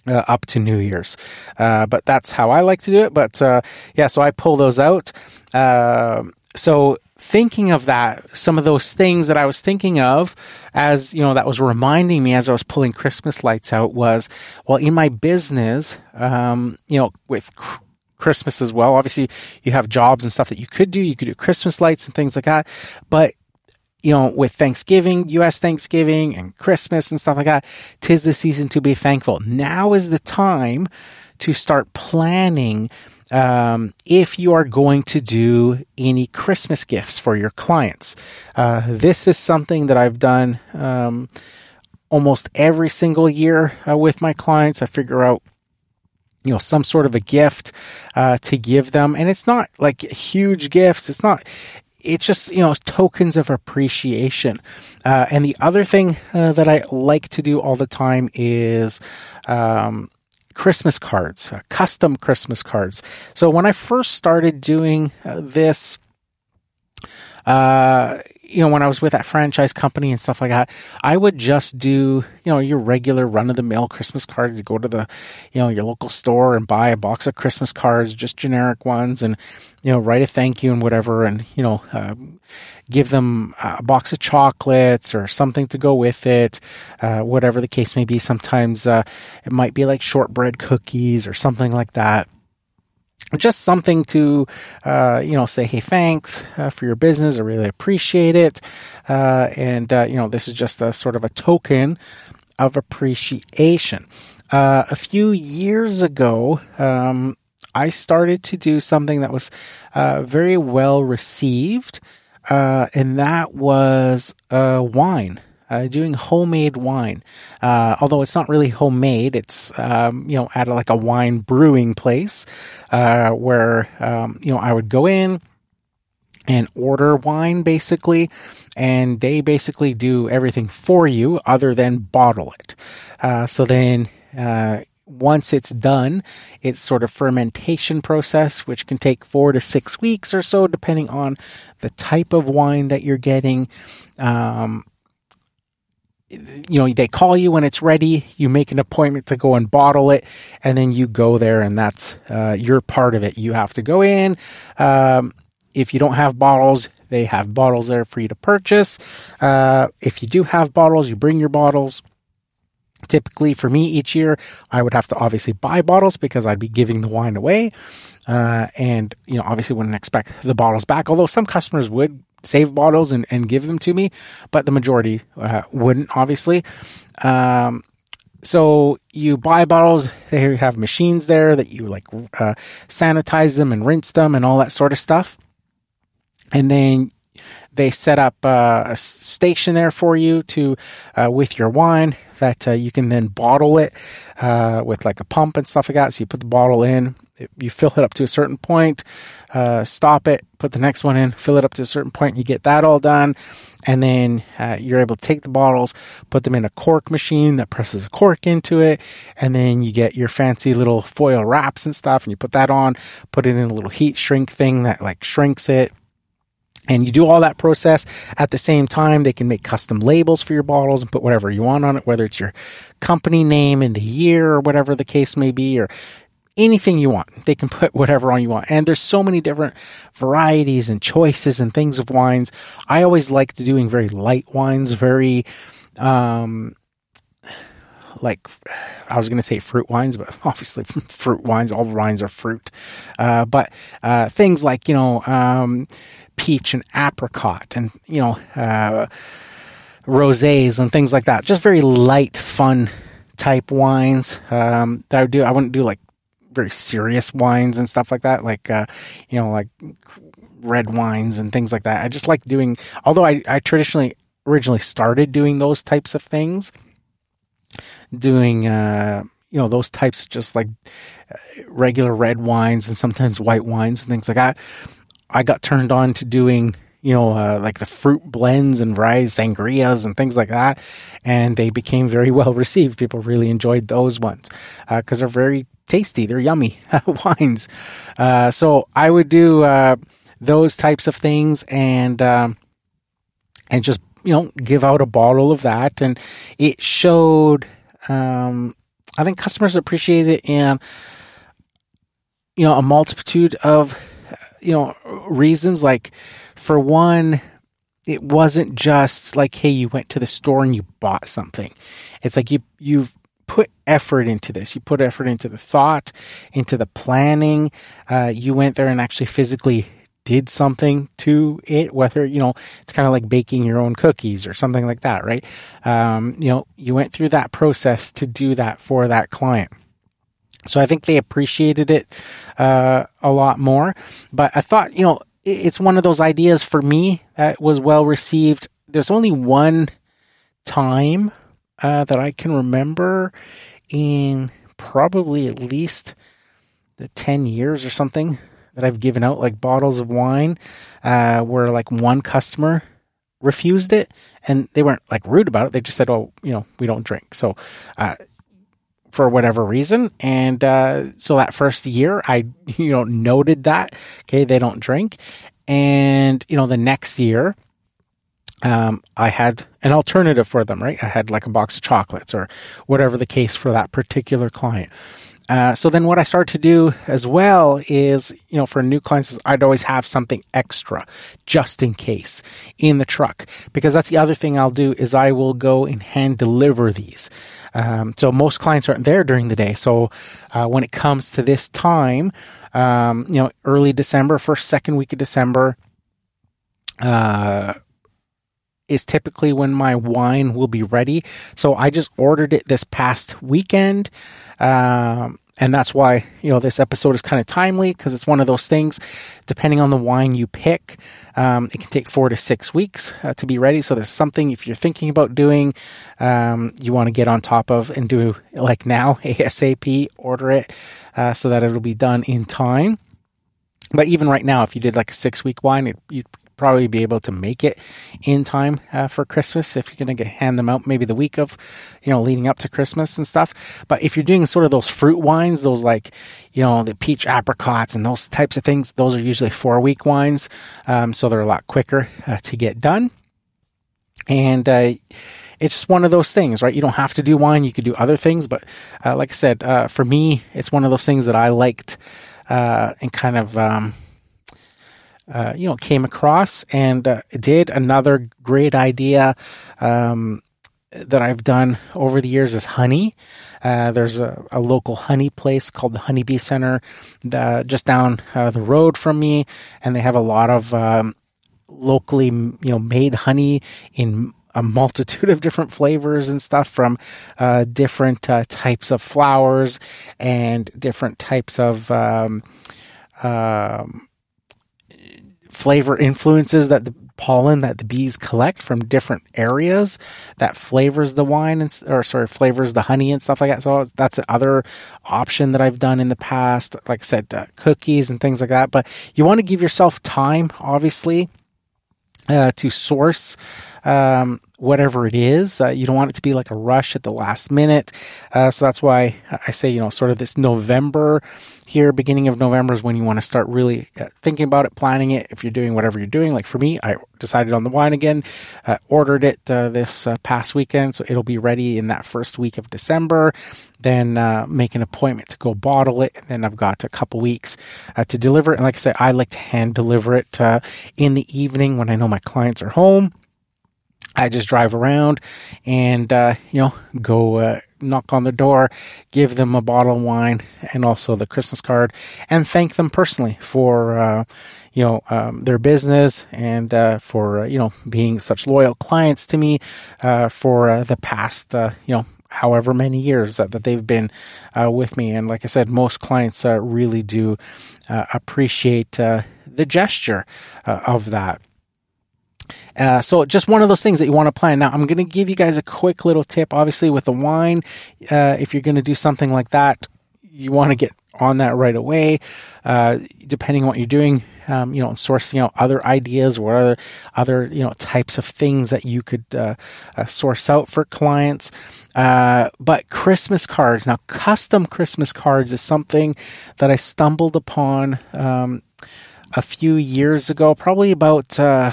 Uh, up to New Year's. Uh, but that's how I like to do it. But uh, yeah, so I pull those out. so thinking of that, some of those things that I was thinking of as, you know, that was reminding me as I was pulling Christmas lights out was, well, in my business, um, you know, with Christmas as well, obviously you have jobs and stuff that you could do. You could do Christmas lights and things like that. But you know, with Thanksgiving, U.S. Thanksgiving and Christmas and stuff like that, tis the season to be thankful. Now is the time to start planning um, if you are going to do any Christmas gifts for your clients. Uh, this is something that I've done um, almost every single year uh, with my clients. I figure out you know some sort of a gift uh, to give them and it's not like huge gifts it's not it's just you know tokens of appreciation uh, and the other thing uh, that i like to do all the time is um, Christmas cards, uh, custom Christmas cards. So when I first started doing uh, this, uh, you know, when I was with that franchise company and stuff like that, I would just do, you know, your regular run of the mill Christmas cards. You go to the, you know, your local store and buy a box of Christmas cards, just generic ones, and, you know, write a thank you and whatever, and, you know, uh, give them a box of chocolates or something to go with it, uh, whatever the case may be. Sometimes uh, it might be like shortbread cookies or something like that just something to uh, you know say hey thanks uh, for your business. I really appreciate it. Uh, and uh, you know this is just a sort of a token of appreciation. Uh, a few years ago um, i started to do something that was uh, very well received and that was wine uh, doing homemade wine. Uh, although it's not really homemade, it's um, you know at a, like a wine brewing place uh, where um, you know I would go in and order wine basically, and they basically do everything for you other than bottle it. Uh, so then uh, once it's done, it's sort of fermentation process, which can take four to six weeks or so, depending on the type of wine that you're getting. Um, you know, they call you when it's ready. You make an appointment to go and bottle it, and then you go there, and that's uh, your part of it. You have to go in. Um, if you don't have bottles, they have bottles there for you to purchase. Uh, if you do have bottles, you bring your bottles. Typically, for me, each year, I would have to obviously buy bottles because I'd be giving the wine away. Uh, and, you know, obviously wouldn't expect the bottles back, although some customers would save bottles and, and give them to me, but the majority uh, wouldn't, obviously. Um, so you buy bottles, they have machines there that you like uh, sanitize them and rinse them and all that sort of stuff. And then they set up uh, a station there for you to uh, with your wine that uh, you can then bottle it uh, with like a pump and stuff like that. So you put the bottle in, you fill it up to a certain point, uh, stop it, put the next one in, fill it up to a certain point, you get that all done, and then uh, you're able to take the bottles, put them in a cork machine that presses a cork into it, and then you get your fancy little foil wraps and stuff, and you put that on, put it in a little heat shrink thing that like shrinks it. And you do all that process at the same time. They can make custom labels for your bottles and put whatever you want on it, whether it's your company name and the year or whatever the case may be, or anything you want. They can put whatever on you want. And there's so many different varieties and choices and things of wines. I always liked doing very light wines, very, um, like I was going to say fruit wines, but obviously fruit wines, all wines are fruit. Uh, but uh, things like, you know, um, peach and apricot and, you know, uh, rosés and things like that. Just very light, fun type wines um, that I would do. I wouldn't do like very serious wines and stuff like that, like uh, you know, like red wines and things like that. I just like doing. Although I, I traditionally originally started doing those types of things, doing uh, you know those types just like uh, regular red wines and sometimes white wines and things like that. I got turned on to doing you know, uh, like the fruit blends and varieties, sangrias and things like that. And they became very well received. People really enjoyed those ones because uh, they're very tasty. They're yummy wines. Uh, so I would do uh, those types of things and um, and just you know give out a bottle of that. And it showed. Um, I think customers appreciate it and you know a multitude of you know reasons like for one, it wasn't just like, hey, you went to the store and you bought something. It's like you you've put effort into this. You put effort into the thought, into the planning. Uh, you went there and actually physically did something to it, whether, you know, it's kind of like baking your own cookies or something like that, right? Um, you know, you went through that process to do that for that client. So I think they appreciated it uh, a lot more. But I thought, you know, it's one of those ideas for me that was well received. There's only one time uh, that I can remember in probably at least the 10 years or something that I've given out like bottles of wine uh, where like one customer refused it and they weren't like rude about it. They just said, oh, you know, we don't drink. So, uh, for whatever reason. And uh, so that first year, I you know noted that okay, they don't drink, and you know the next year. Um, I had an alternative for them, right? I had like a box of chocolates or whatever the case for that particular client. Uh, so then what I start to do as well is, you know, for new clients, I'd always have something extra just in case in the truck. Because that's the other thing I'll do is I will go and hand deliver these. Um, so most clients aren't there during the day. So uh, when it comes to this time, um, you know, early December, first, second week of December, uh, is typically when my wine will be ready. So I just ordered it this past weekend. Um, and that's why you know this episode is kind of timely because it's one of those things depending on the wine you pick um, it can take four to six weeks uh, to be ready so there's something if you're thinking about doing um, you want to get on top of and do like now asap order it uh, so that it'll be done in time but even right now if you did like a six week wine it, you'd probably be able to make it in time uh, for Christmas if you're going to hand them out maybe the week of, you know, leading up to Christmas and stuff. But if you're doing sort of those fruit wines, those like, you know, the peach apricots and those types of things, those are usually four week wines. Um, so they're a lot quicker uh, to get done. And, uh, it's just one of those things, right? You don't have to do wine; you could do other things. But uh, like I said, uh, for me, it's one of those things that I liked uh, and kind of um, uh, you know, came across and uh, did. Another great idea um, that I've done over the years is honey. Uh, there's a, a, local honey place called the Honeybee Center uh, just down uh, the road from me, and they have a lot of um, locally, you know, made honey in a multitude of different flavors and stuff from uh, different uh, types of flowers and different types of um, um, flavor influences that the pollen that the bees collect from different areas that flavors the wine and or sorry flavors the honey and stuff like that. So that's another option that i've done in the past like i said uh, cookies and things like that. But you want to give yourself time obviously uh, to source um, whatever it is. Uh, you don't want it to be like a rush at the last minute. Uh, so that's why I say, you know, sort of this November here, beginning of November is when you want to start really uh, thinking about it, planning it. If you're doing whatever you're doing, like for me, I decided on the wine again, uh, ordered it uh, this uh, past weekend, so it'll be ready in that first week of December. Then make an appointment to go bottle it, and then I've got a couple weeks to deliver it. And like I said, I like to hand deliver it in the evening when I know my clients are home. I just drive around and, uh, you know, go uh, knock on the door, give them a bottle of wine and also the Christmas card, and thank them personally for, uh, you know, um, their business and uh, for, uh, you know, being such loyal clients to me uh, for the past, you know, however many years that they've been with me. And like I said, most clients really do appreciate the gesture of that. Uh, so just one of those things that you want to plan. Now, I'm going to give you guys a quick little tip. Obviously, with the wine, uh, if you're going to do something like that, you want to get on that right away. Uh, depending on what you're doing, um, you know, sourcing out other ideas or other, other, you know, types of things that you could uh, uh, source out for clients. Uh, but Christmas cards, now custom Christmas cards is something that I stumbled upon um, a few years ago, probably about, uh,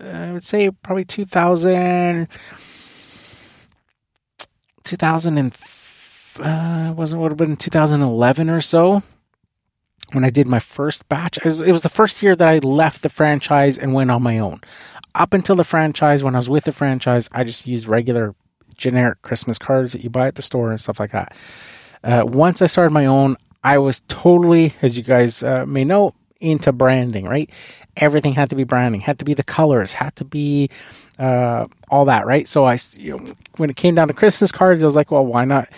I would say probably 2000, 2000 and, uh, wasn't would have been 2011 or so when I did my first batch. It was, it was, the first year that I left the franchise and went on my own. Up until the franchise, when I was with the franchise, I just used regular generic Christmas cards that you buy at the store and stuff like that. Uh, once I started my own, I was totally, as you guys uh, may know, into branding, right? Everything had to be branding, had to be the colors, had to be uh, all that, right? So I, you know, when it came down to Christmas cards, I was like, well, why not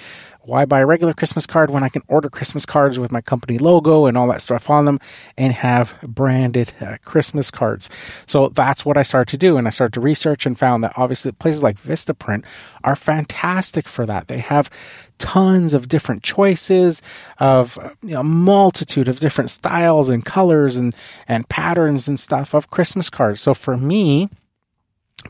why buy a regular Christmas card when I can order Christmas cards with my company logo and all that stuff on them and have branded uh, Christmas cards? So that's what I started to do. And I started to research and found that obviously places like Vistaprint are fantastic for that. They have tons of different choices of you know, a multitude of different styles and colors and, and patterns and stuff of Christmas cards. So for me,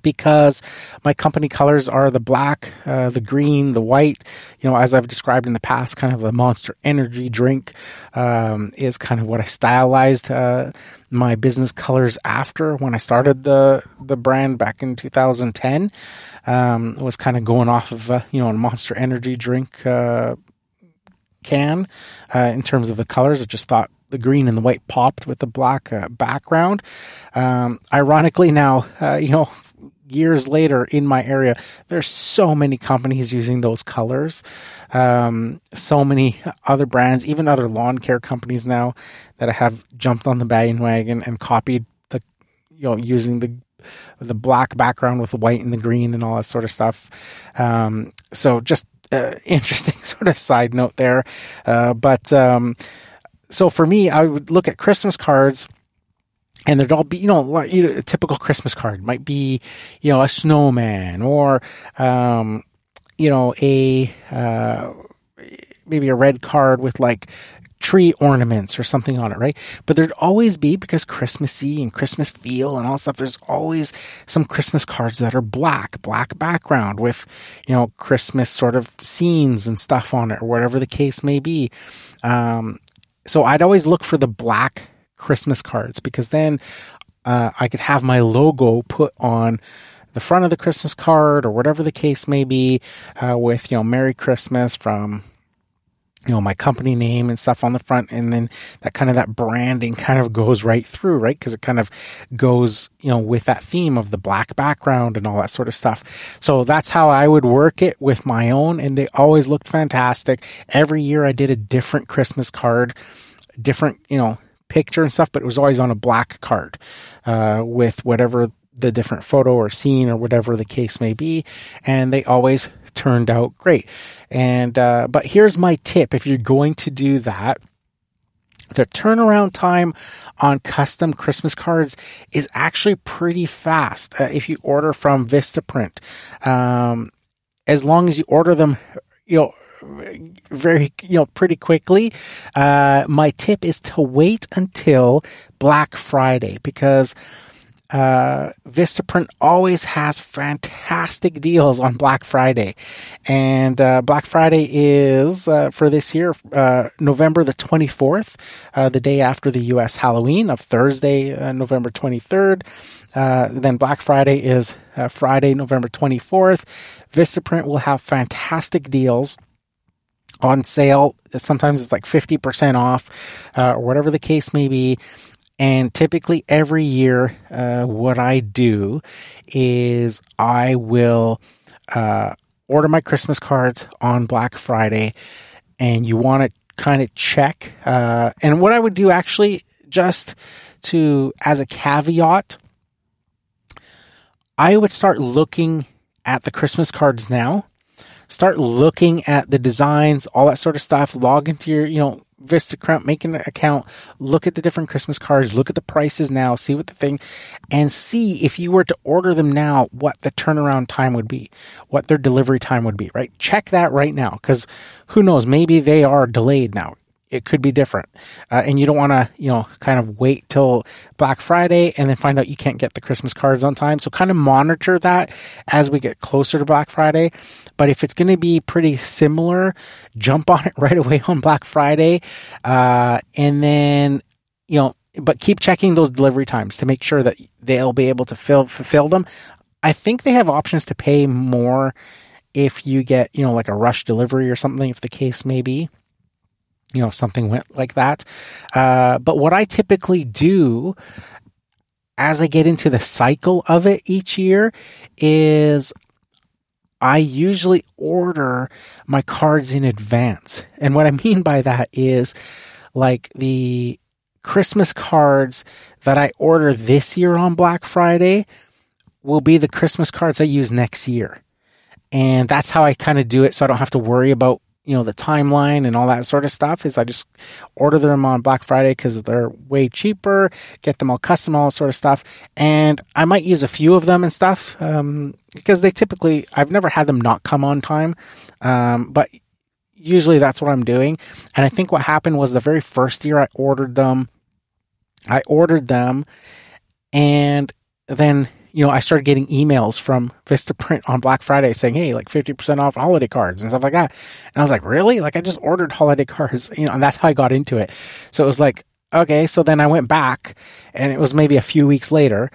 because my company colors are the black, uh, the green, the white. You know, as I've described in the past, kind of a monster energy drink um, is kind of what I stylized uh, my business colors after when I started the the brand back in 2010. Um, was kind of going off of uh, you know a monster energy drink uh, can uh, in terms of the colors. I just thought the green and the white popped with the black uh, background. Um, ironically, now uh, you know years later in my area, there's so many companies using those colors. Um, so many other brands, even other lawn care companies now that have jumped on the bandwagon and copied the, you know, using the the black background with the white and the green and all that sort of stuff. Um, so just uh, interesting sort of side note there. Uh, but um, so for me, I would look at Christmas cards and there'd all be, you know, like, a typical Christmas card might be, you know, a snowman or, um, you know, a uh, maybe a red card with like tree ornaments or something on it, right? But there'd always be because Christmassy and Christmas feel and all stuff. There's always some Christmas cards that are black, black background with, you know, Christmas sort of scenes and stuff on it, or whatever the case may be. Um, so I'd always look for the black Christmas cards because then uh, I could have my logo put on the front of the Christmas card or whatever the case may be uh, with, you know, Merry Christmas from, you know, my company name and stuff on the front. And then that kind of that branding kind of goes right through, right? Because it kind of goes, you know, with that theme of the black background and all that sort of stuff. So that's how I would work it with my own. And they always looked fantastic. Every year I did a different Christmas card, different, you know, picture and stuff, but it was always on a black card uh, with whatever the different photo or scene or whatever the case may be. And they always turned out great. And, uh, but here's my tip if you're going to do that, the turnaround time on custom Christmas cards is actually pretty fast uh, if you order from Vistaprint. Um, as long as you order them, you know, very, you know, pretty quickly. Uh, my tip is to wait until Black Friday because uh, Vistaprint always has fantastic deals on Black Friday. And uh, Black Friday is, uh, for this year, uh, November the 24th, uh, the day after the U.S. Halloween of Thursday, uh, November 23rd. then Black Friday is Friday, November 24th. Vistaprint will have fantastic deals on sale. Sometimes it's like 50% off uh, or whatever the case may be. And typically every year, uh, what I do is I will uh, order my Christmas cards on Black Friday. And you want to kind of check. Uh, and what I would do actually, just to, as a caveat, I would start looking at the Christmas cards now start looking at the designs, all that sort of stuff. Log into your, you know, Vistaprint, make an account, look at the different Christmas cards, look at the prices now, see what the thing, and see if you were to order them now, what the turnaround time would be, what their delivery time would be, right? Check that right now, because who knows, maybe they are delayed now. It could be different. Uh, and you don't want to, you know, kind of wait till Black Friday and then find out you can't get the Christmas cards on time. So kind of monitor that as we get closer to Black Friday. But if it's going to be pretty similar, jump on it right away on Black Friday. Uh, and then, you know, but keep checking those delivery times to make sure that they'll be able to fill, fulfill them. I think they have options to pay more if you get, you know, like a rush delivery or something, if the case may be you know, something went like that. Uh, but what I typically do as I get into the cycle of it each year is I usually order my cards in advance. And what I mean by that is like the Christmas cards that I order this year on Black Friday will be the Christmas cards I use next year. And that's how I kind of do it so I don't have to worry about you know the timeline and all that sort of stuff is I just order them on Black Friday because they're way cheaper, get them all custom, all sort of stuff, and I might use a few of them and stuff um, because they typically I've never had them not come on time, um, but usually that's what I'm doing. And I think what happened was the very first year I ordered them, I ordered them, and then you know, I started getting emails from Vistaprint on Black Friday saying, "Hey, like fifty percent off holiday cards and stuff like that." And I was like, "Really? Like I just ordered holiday cards, you know?" And that's how I got into it. So it was like, okay. So then I went back, and it was maybe a few weeks later,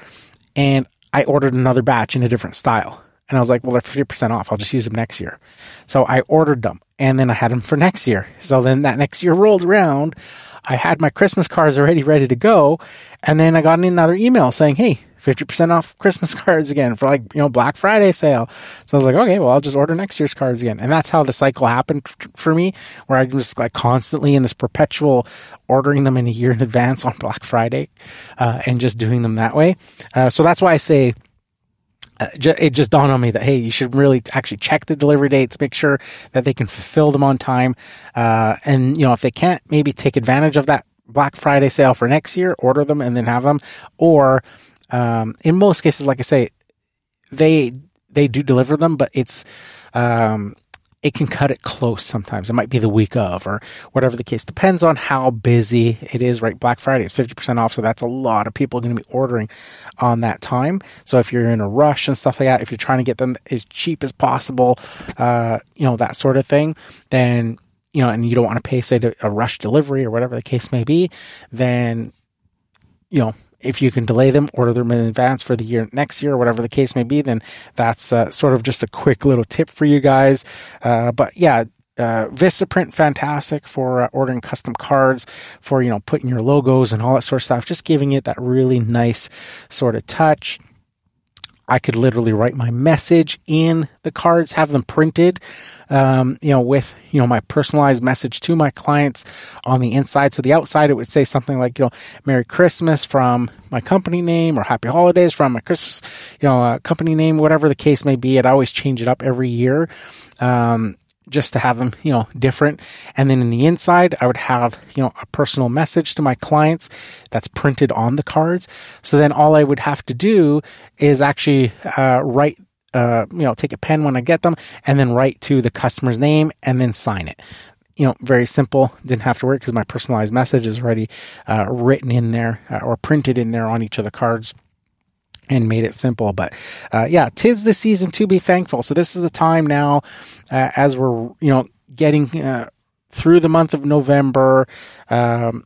and I ordered another batch in a different style. And I was like, well, they're 50% off. I'll just use them next year. So I ordered them and then I had them for next year. So then that next year rolled around. I had my Christmas cards already ready to go. And then I got another email saying, Hey, 50% off Christmas cards again for like, you know, Black Friday sale. So I was like, okay, well, I'll just order next year's cards again. And that's how the cycle happened for me, where I'm just like constantly in this perpetual ordering them in a year in advance on Black Friday uh, and just doing them that way. Uh, so that's why I say, uh, it just dawned on me that hey, you should really actually check the delivery dates, make sure that they can fulfill them on time, uh, and you know if they can't, maybe take advantage of that Black Friday sale for next year, order them and then have them, or um, in most cases, like I say, they they do deliver them, but it's um, it can cut it close sometimes. It might be the week of or whatever the case. Depends on how busy it is, right? Black Friday is 50% off. So that's a lot of people going to be ordering on that time. So if you're in a rush and stuff like that, if you're trying to get them as cheap as possible, uh, you know, that sort of thing, then, you know, and you don't want to pay, say, a rush delivery or whatever the case may be, then, you know, if you can delay them, order them in advance for the year next year, or whatever the case may be, then that's uh, sort of just a quick little tip for you guys. Uh, but yeah, uh, Vistaprint, fantastic for uh, ordering custom cards, for you know putting your logos and all that sort of stuff. Just giving it that really nice sort of touch. I could literally write my message in the cards, have them printed, um, you know, with, you know, my personalized message to my clients on the inside. So the outside, it would say something like, you know, Merry Christmas from my company name or Happy Holidays from my Christmas, you know, uh, company name, whatever the case may be. I'd always change it up every year. Um, just to have them, you know, different. And then in the inside, I would have, you know, a personal message to my clients that's printed on the cards. So then all I would have to do is actually uh, write, uh, you know, take a pen when I get them and then write to the customer's name and then sign it. You know, very simple. Didn't have to work because my personalized message is already uh, written in there uh, or printed in there on each of the cards and made it simple. But uh, yeah, tis the season to be thankful. So this is the time now, uh, as we're you know getting uh, through the month of November. Um,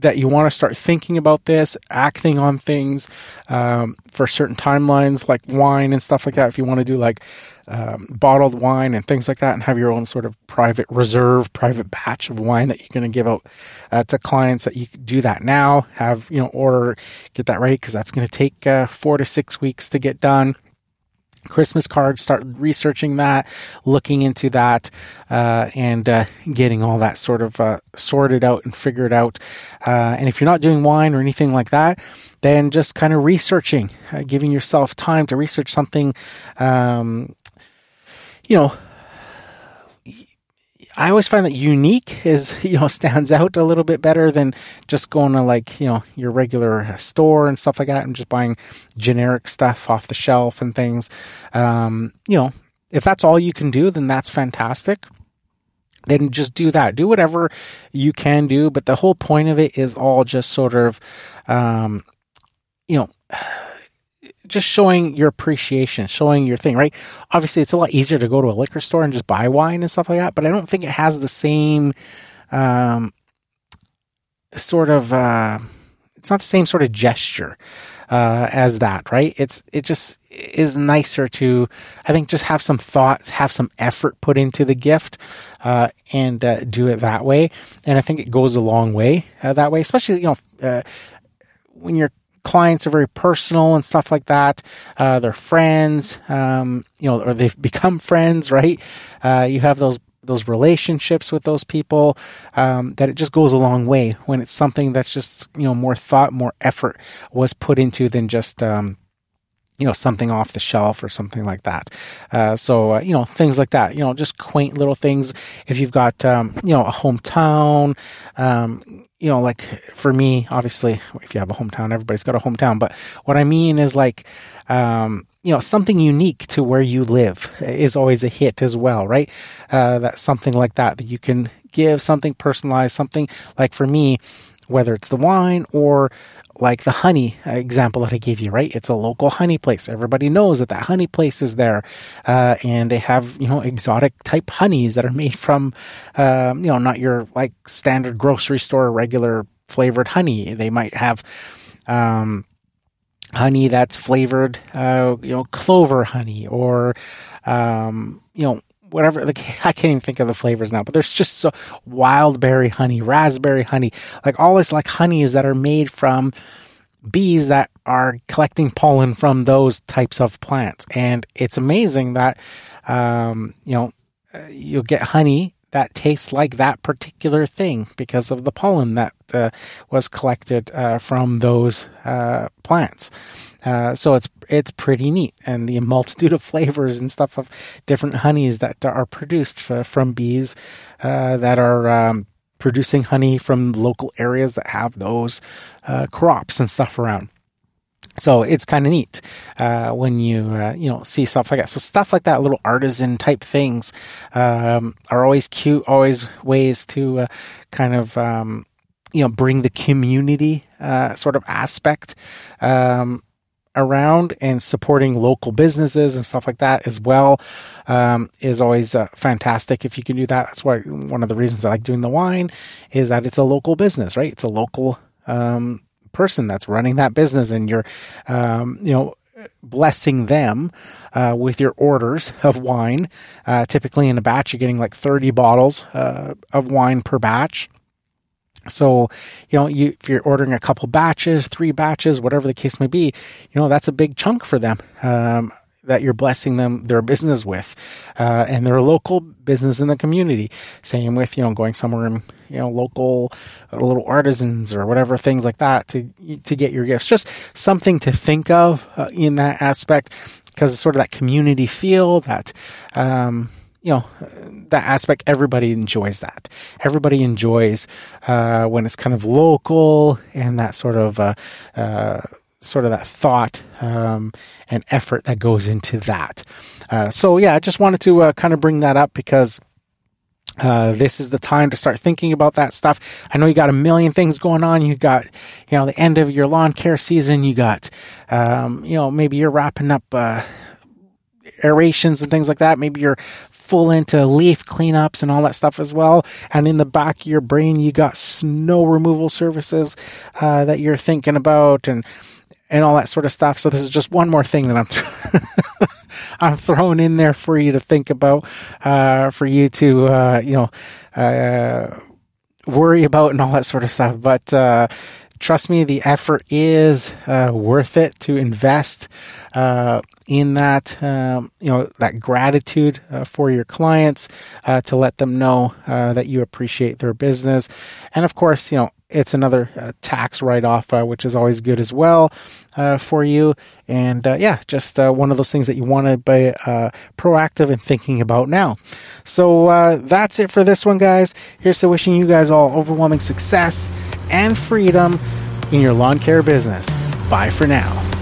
that you want to start thinking about this, acting on things um, for certain timelines, like wine and stuff like that. If you want to do like um, bottled wine and things like that, and have your own sort of private reserve, private batch of wine that you're going to give out uh, to clients, that you do that now. Have you know order, get that ready because that's going to take uh, four to six weeks to get done. Christmas cards, start researching that, looking into that, uh, and uh, getting all that sort of uh, sorted out and figured out. Uh, and if you're not doing wine or anything like that, then just kind of researching, uh, giving yourself time to research something, um, you know, I always find that unique is, you know, stands out a little bit better than just going to like, you know, your regular store and stuff like that and just buying generic stuff off the shelf and things. Um, you know, if that's all you can do, then that's fantastic. then just do that. Do whatever you can do. But the whole point of it is all just sort of, um, you know, just showing your appreciation, showing your thing, right? Obviously, it's a lot easier to go to a liquor store and just buy wine and stuff like that, but I don't think it has the same um, sort of. Uh, it's not the same sort of gesture uh, as that, right? It's it just is nicer to, I think, just have some thoughts, have some effort put into the gift, uh, and uh, do it that way. And I think it goes a long way uh, that way, especially you know uh, when your clients are very personal and stuff like that. Uh, they're friends, um, you know, or they've become friends, right? you have those those relationships with those people um, that it just goes a long way when it's something that's just you know more thought more effort was put into than just um, you know something off the shelf or something like that uh, so uh, you know things like that you know just quaint little things if you've got um, you know a hometown um, you know like for me obviously if you have a hometown everybody's got a hometown but what i mean is like um, you know something unique to where you live is always a hit as well right? Uh, that's something like that that you can give something personalized something like for me whether it's the wine or like the honey example that I gave you, right? It's a local honey place. Everybody knows that that honey place is there, uh, and they have you know exotic type honeys that are made from, uh, you know, not your like standard grocery store regular flavored honey. They might have. Um, honey that's flavored, uh, you know, clover honey or, um, you know, whatever. Like, I can't even think of the flavors now, but there's just so wild berry honey, raspberry honey, like all this like honeys that are made from bees that are collecting pollen from those types of plants. And it's amazing that, um, you know, you'll get honey that tastes like that particular thing because of the pollen that uh, was collected uh, from those uh, plants. Uh, so it's it's pretty neat, and the multitude of flavors and stuff of different honeys that are produced from bees uh, that are um, producing honey from local areas that have those uh, crops and stuff around. So it's kind of neat uh, when you uh, you know see stuff like that. So stuff like that, little artisan type things, um, are always cute. Always ways to uh, kind of um, you know bring the community uh, sort of aspect um, around and supporting local businesses and stuff like that as well um, is always uh, fantastic if you can do that. That's why one of the reasons I like doing the wine is that it's a local business, right? It's a local um, person that's running that business, and you're, um, you know, blessing them uh, with your orders of wine. Uh, typically, in a batch, you're getting like 30 bottles uh, of wine per batch. So, you know, you, if you're ordering a couple batches, three batches, whatever the case may be, you know, that's a big chunk for them. Um, that you're blessing them their business with, uh, and their local business in the community. Same with you know going somewhere in you know local uh, little artisans or whatever things like that to to get your gifts. Just something to think of uh, in that aspect because it's sort of that community feel that. Um, you know that aspect everybody enjoys that everybody enjoys uh, when it's kind of local and that sort of uh, uh, sort of that thought um, and effort that goes into that uh, so yeah i just wanted to uh, kind of bring that up because uh, this is the time to start thinking about that stuff. I know you got a million things going on. You got, you know, the end of your lawn care season. You got, um, you know, maybe you're wrapping up, aerations and things like that. Maybe you're full into leaf cleanups and all that stuff as well. And in the back of your brain, you got snow removal services uh, that you're thinking about and and all that sort of stuff. So this is just one more thing that I'm th- I'm throwing in there for you to think about, uh, for you to uh, you know uh, worry about and all that sort of stuff. But uh, trust me, the effort is uh, worth it to invest uh, in that, um, you know, that gratitude for your clients to let them know that you appreciate their business, and of course, you know, it's another uh, tax write-off, uh, which is always good as well uh, for you. And uh, yeah, just one of those things that you want to be proactive in thinking about now. So that's it for this one, guys. Here's to wishing you guys all overwhelming success and freedom in your lawn care business. Bye for now.